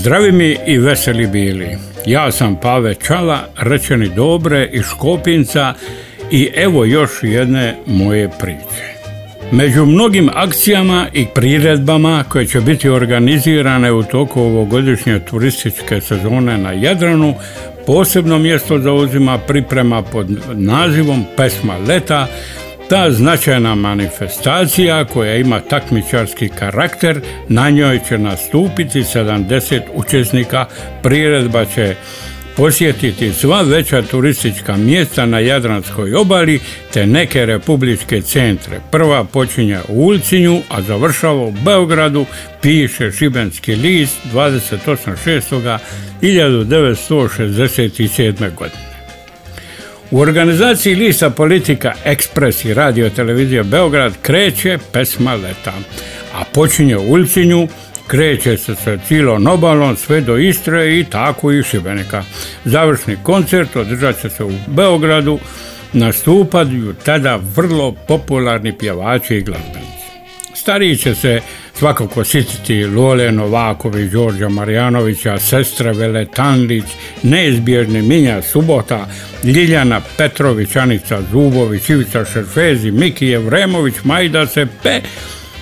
Zdravi mi i veseli bili. Ja sam Pave Čala, rečeni Dobre iz Škopinca i evo još jedne moje priče. Među mnogim akcijama i priredbama koje će biti organizirane u toku ovogodišnje turističke sezone na Jadranu, posebno mjesto zauzima priprema pod nazivom Pesma leta, ta značajna manifestacija koja ima takmičarski karakter, na njoj će nastupiti 70 učesnika, priredba će posjetiti sva veća turistička mjesta na Jadranskoj obali te neke republičke centre. Prva počinje u Ulcinju, a završava u Beogradu, piše Šibenski list 28.6.1967. godine. U organizaciji lista Politika Ekspres i radio televizija Beograd kreće pesma leta, a počinje u Ulcinju, kreće se sa cijelom obalom sve do Istre i tako i Šibenika. Završni koncert održat će se u Beogradu, nastupaju tada vrlo popularni pjevači i glazbenici. Stariji će se svakako sjetiti Lole Novakovi, Đorđa Marjanovića, Sestre Veletanlić, neizbježni Minja Subota, Ljiljana Petrović, Anica Zubović, Ivica Šerfezi, Miki Jevremović, Majda Sepe,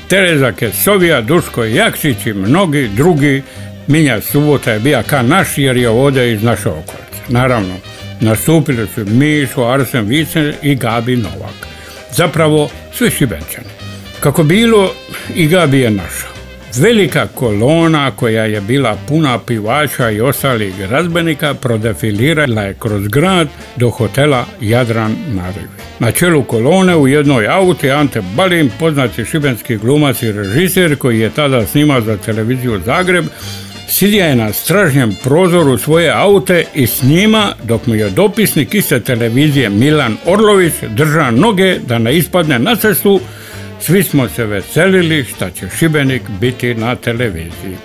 Tereza Kesovija, Duško Jakšić i mnogi drugi. Minja Subota je bija ka naš jer je ovdje iz naše okolice. Naravno, nastupili su Mišo, Arsen Vicen i Gabi Novak. Zapravo, svi šibenčani. Kako bilo, i Gabi je našao. Velika kolona koja je bila puna pivača i ostalih razbenika prodefilirala je kroz grad do hotela Jadran na Rivi. Na čelu kolone u jednoj auti Ante Balin, poznati šibenski glumac i režiser koji je tada snimao za televiziju Zagreb, Sidija je na stražnjem prozoru svoje aute i snima dok mu je dopisnik iste televizije Milan Orlović drža noge da ne ispadne na cestu svi smo se veselili šta će Šibenik biti na televiziji.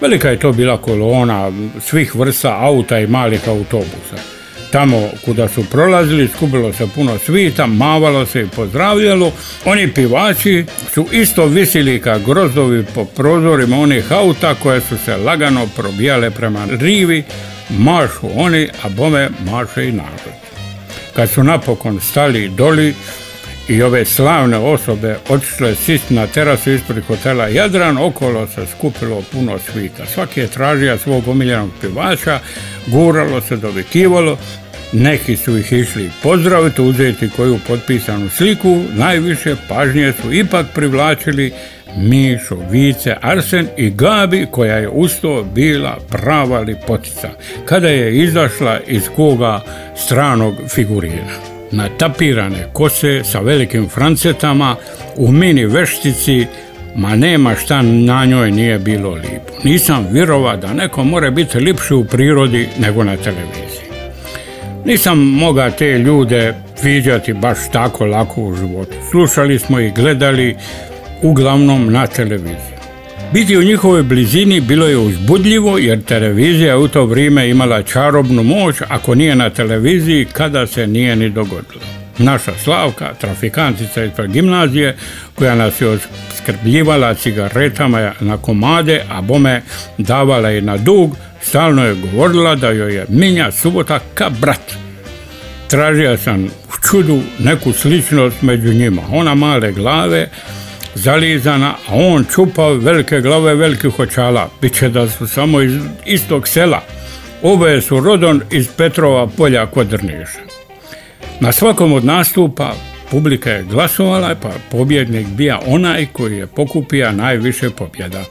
Velika je to bila kolona svih vrsta auta i malih autobusa. Tamo kuda su prolazili skupilo se puno svita, mavalo se i pozdravljalo. Oni pivači su isto visili kao grozdovi po prozorima onih auta koje su se lagano probijale prema rivi. Mašu oni, a bome maše i narod. Kad su napokon stali doli, i ove slavne osobe otišle sist na terasu ispred hotela Jadran, okolo se skupilo puno svita. Svaki je tražio svog omiljenog pivača, guralo se, dovikivalo, neki su ih išli pozdraviti, uzeti koju potpisanu sliku, najviše pažnje su ipak privlačili Mišo, Vice, Arsen i Gabi koja je usto bila prava lipotica kada je izašla iz koga stranog figurina natapirane kose sa velikim francetama u mini veštici, ma nema šta na njoj nije bilo lipo. Nisam vjerova da neko more biti lipši u prirodi nego na televiziji. Nisam mogao te ljude viđati baš tako lako u životu. Slušali smo i gledali uglavnom na televiziji. Biti u njihovoj blizini bilo je uzbudljivo jer televizija u to vrijeme imala čarobnu moć ako nije na televiziji kada se nije ni dogodilo. Naša Slavka, trafikantica ispred gimnazije koja nas je skrbljivala cigaretama na komade, a bome davala je na dug, stalno je govorila da joj je Minja Subota ka brat. Tražio sam u čudu neku sličnost među njima. Ona male glave, zalizana, a on čupao velike glave velikih očala. Biće da su samo iz istog sela. Oboje su rodon iz Petrova polja kod Drniša. Na svakom od nastupa publika je glasovala, pa pobjednik bija onaj koji je pokupija najviše pobjeda.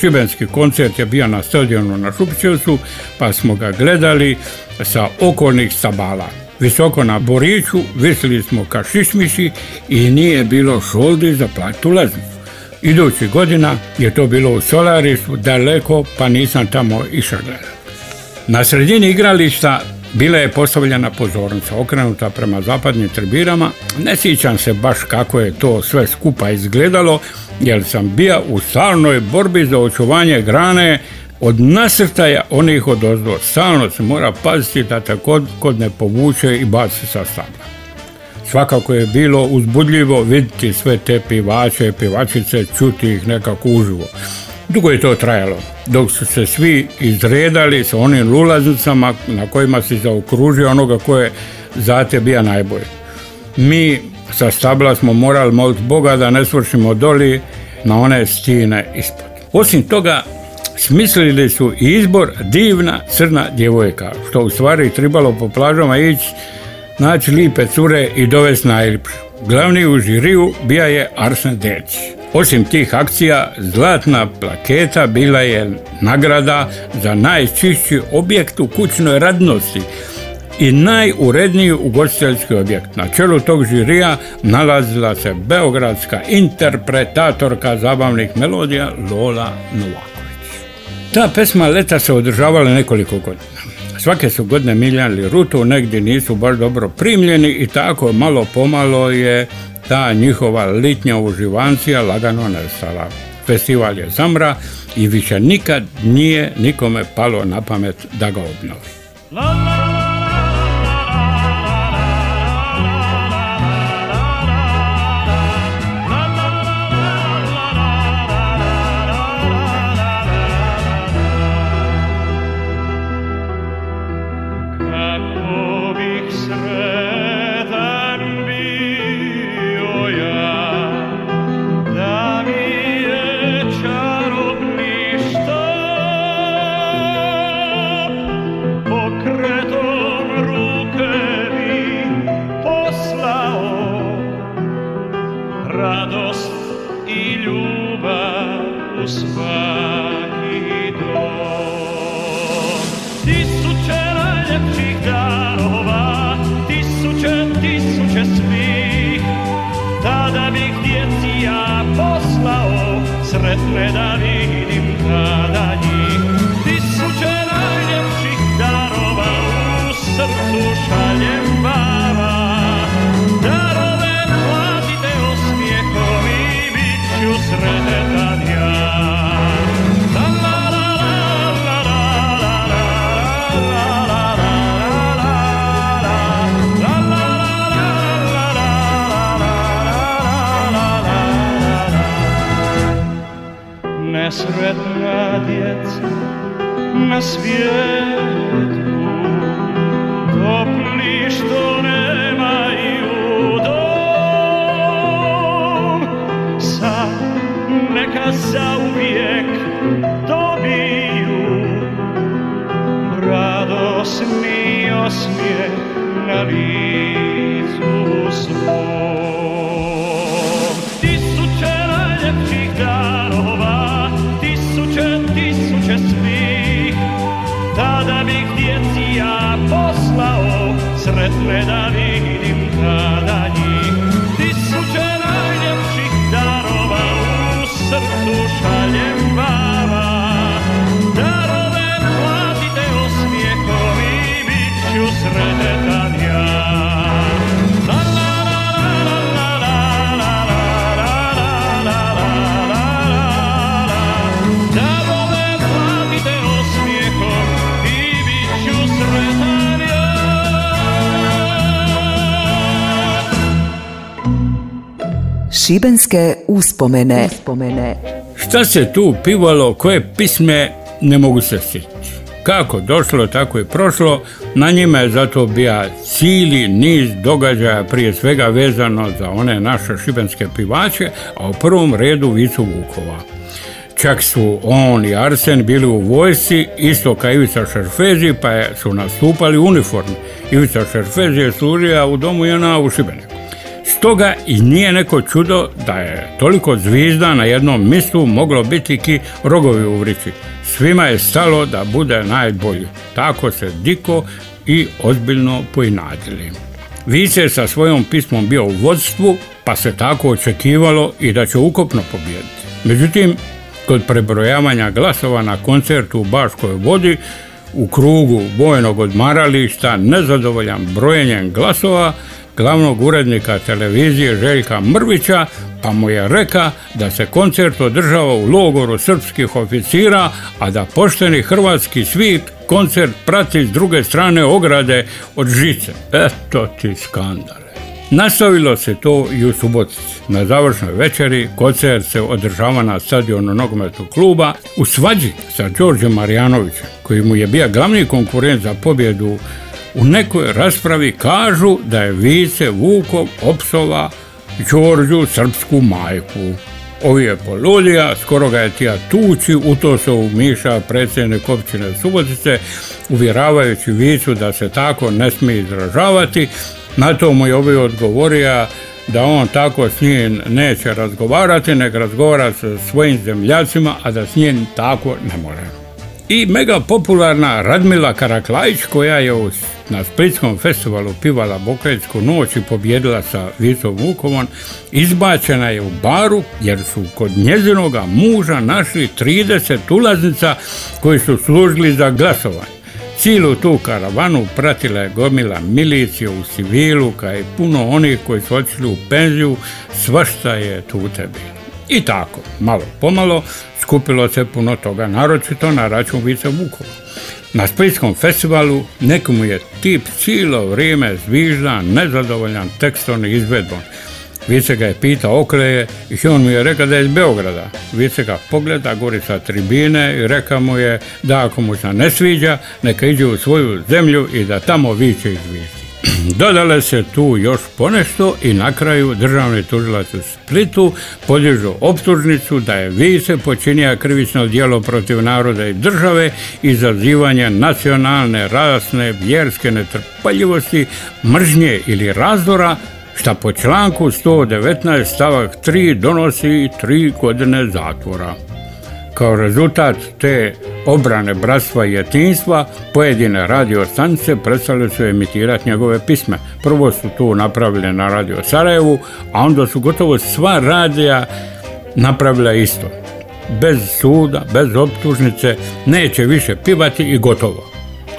Šibenski koncert je bio na stadionu na Šupićevcu, pa smo ga gledali sa okolnih stabala. Visoko na Boriću visili smo ka šišmiši i nije bilo šoldi za platu leznicu. Idući godina je to bilo u Solarisu daleko pa nisam tamo išao gledati. Na sredini igrališta bila je postavljena pozornica okrenuta prema zapadnim tribirama. Ne sjećam se baš kako je to sve skupa izgledalo, jer sam bio u stalnoj borbi za očuvanje grane od nasrtaja onih od ozdo. Stalno se mora paziti da te kod, ne povuče i baci sa stabla. Svakako je bilo uzbudljivo vidjeti sve te pivače i pivačice, čuti ih nekako uživo. Dugo je to trajalo, dok su se svi izredali sa onim ulaznicama na kojima si zaokružio onoga ko je za te bio najbolji. Mi sa stabla smo morali moliti Boga da ne svršimo doli na one stine ispod. Osim toga, smislili su izbor divna crna djevojka, što u stvari trebalo po plažama ići naći lipe cure i dovesti najljepšu. Glavni u žiriju bija je Arsen Deć. Osim tih akcija, zlatna plaketa bila je nagrada za najčišći objekt u kućnoj radnosti i najuredniji ugostiteljski objekt. Na čelu tog žirija nalazila se beogradska interpretatorka zabavnih melodija Lola Novaković. Ta pesma leta se održavala nekoliko godina. Svake su godine miljali rutu, negdje nisu baš dobro primljeni i tako malo pomalo je ta njihova litnja uživancija lagano nestala. Festival je zamra i više nikad nije nikome palo na pamet da ga obnovi. Neka zauvijek dobiju Radosni osmijeh na licu svom. Tisuće najljepših darova Tisuće, tisuće svih. Tada bih djeci ja poslao Sretne da Šibenske uspomene. uspomene. Šta se tu pivalo, koje pisme, ne mogu se sjetiti. Kako došlo, tako je prošlo, na njima je zato bio cijeli niz događaja, prije svega vezano za one naše šibenske pivače, a u prvom redu Vicu Vukova. Čak su on i Arsen bili u vojsci, isto kao Ivica Šerfezi, pa je- su nastupali u uniformi. Ivica Šerfezi je služio u domu JNA u Šibeniku. Stoga i nije neko čudo da je toliko zvizda na jednom mjestu moglo biti ki rogovi u vrici. Svima je stalo da bude najbolji. Tako se diko i ozbiljno poinadili. Vice je sa svojom pismom bio u vodstvu, pa se tako očekivalo i da će ukopno pobijediti. Međutim, kod prebrojavanja glasova na koncertu u Baškoj vodi, u krugu vojnog odmarališta nezadovoljan brojenjem glasova glavnog urednika televizije Željka Mrvića, pa mu je reka da se koncert održava u logoru srpskih oficira, a da pošteni hrvatski svit koncert prati s druge strane ograde od žice. Eto ti skandale. Nastavilo se to i u subotici. Na završnoj večeri koncert se održava na stadionu nogometnog kluba u svađi sa Đorđem Marijanovićem, koji mu je bio glavni konkurent za pobjedu u nekoj raspravi kažu da je Vice Vukov opsova Đorđu srpsku majku. Ovi je poludija, skoro ga je tija tući, u to se umiša predsjednik općine Subotice, uvjeravajući Vicu da se tako ne smije izražavati. Na to mu je ovi odgovorio da on tako s njim neće razgovarati, nek razgovara sa svojim zemljacima, a da s njim tako ne može i mega popularna Radmila Karaklajić koja je na Splitskom festivalu pivala Bokretsku noć i pobjedila sa Vicom Vukovom, izbačena je u baru jer su kod njezinoga muža našli 30 ulaznica koji su služili za glasovanje. Cijelu tu karavanu pratila je gomila milicija u civilu, kao i puno onih koji su otišli u penziju, svašta je tu tebi. I tako, malo pomalo, skupilo se puno toga, naročito na račun Vice Vukova. Na Splitskom festivalu nekomu je tip cijelo vrijeme zviždan, nezadovoljan tekstom i izvedbom. Vice ga je pitao okleje i on mu je rekao da je iz Beograda. Vice ga pogleda gori sa tribine i reka mu je da ako mu se ne sviđa, neka iđe u svoju zemlju i da tamo viće izviždi. Dodale se tu još ponešto i na kraju državni tužilac u Splitu podižu optužnicu da je vice počinija krivično djelo protiv naroda i države izazivanja nacionalne, rasne, vjerske netrpaljivosti, mržnje ili razdora šta po članku 119 stavak 3 donosi tri godine zatvora. Kao rezultat te obrane bratstva i jetinstva, pojedine radio stanice prestale su emitirati njegove pisme. Prvo su tu napravili na radio Sarajevu, a onda su gotovo sva radija napravila isto. Bez suda, bez optužnice, neće više pivati i gotovo.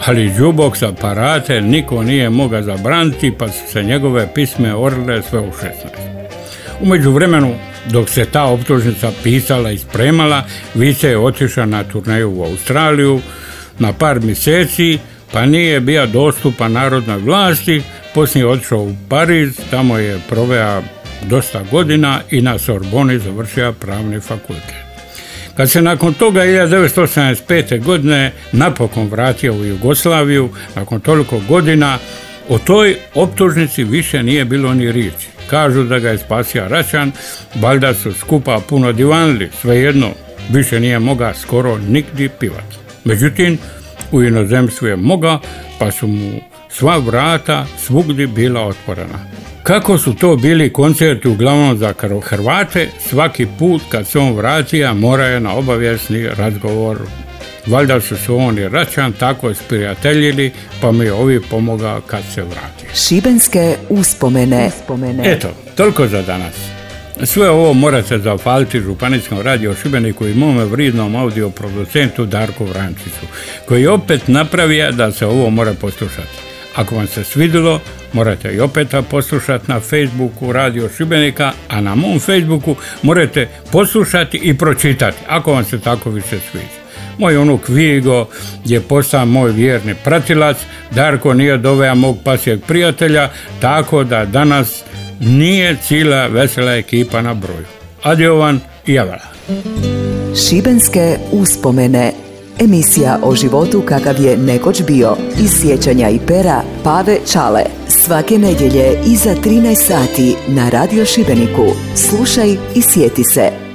Ali sa aparate niko nije mogao zabraniti, pa su se njegove pisme orile sve u 16. Umeđu vremenu dok se ta optužnica pisala i spremala, Vice je otišao na turneju u Australiju na par mjeseci, pa nije bio dostupan narodnoj vlasti, poslije je otišao u Pariz, tamo je proveo dosta godina i na Sorboni završio pravni fakultet. Kad se nakon toga 1985. godine napokon vratio u Jugoslaviju, nakon toliko godina, o toj optužnici više nije bilo ni riječi. Kažu da ga je spasio Račan, valjda su skupa puno divanili, svejedno, više nije moga skoro nigdje pivati. Međutim, u inozemstvu je moga, pa su mu sva vrata svugdje bila otvorena. Kako su to bili koncerti uglavnom za Hrvate, svaki put kad se on vratija mora je na obavijesni razgovor Valjda su se on i Račan tako isprijateljili, pa mi je ovi pomogao kad se vrati. Šibenske uspomene. uspomene. Eto, toliko za danas. Sve ovo morate zahvaliti Županijskom radio Šibeniku i mome vridnom audio producentu Darku Vrančiću, koji opet napravija da se ovo mora poslušati. Ako vam se svidilo, morate i opet poslušati na Facebooku Radio Šibenika, a na mom Facebooku morate poslušati i pročitati, ako vam se tako više sviđa. Moj unuk Vigo je postao moj vjerni pratilac, Darko nije doveo mog pasijeg prijatelja, tako da danas nije cijela vesela ekipa na broju. Adjovan i Javala. Šibenske uspomene Emisija o životu kakav je nekoć bio. Iz sjećanja i pera Pave Čale. Svake nedjelje iza 13 sati na Radio Šibeniku. Slušaj i sjeti se.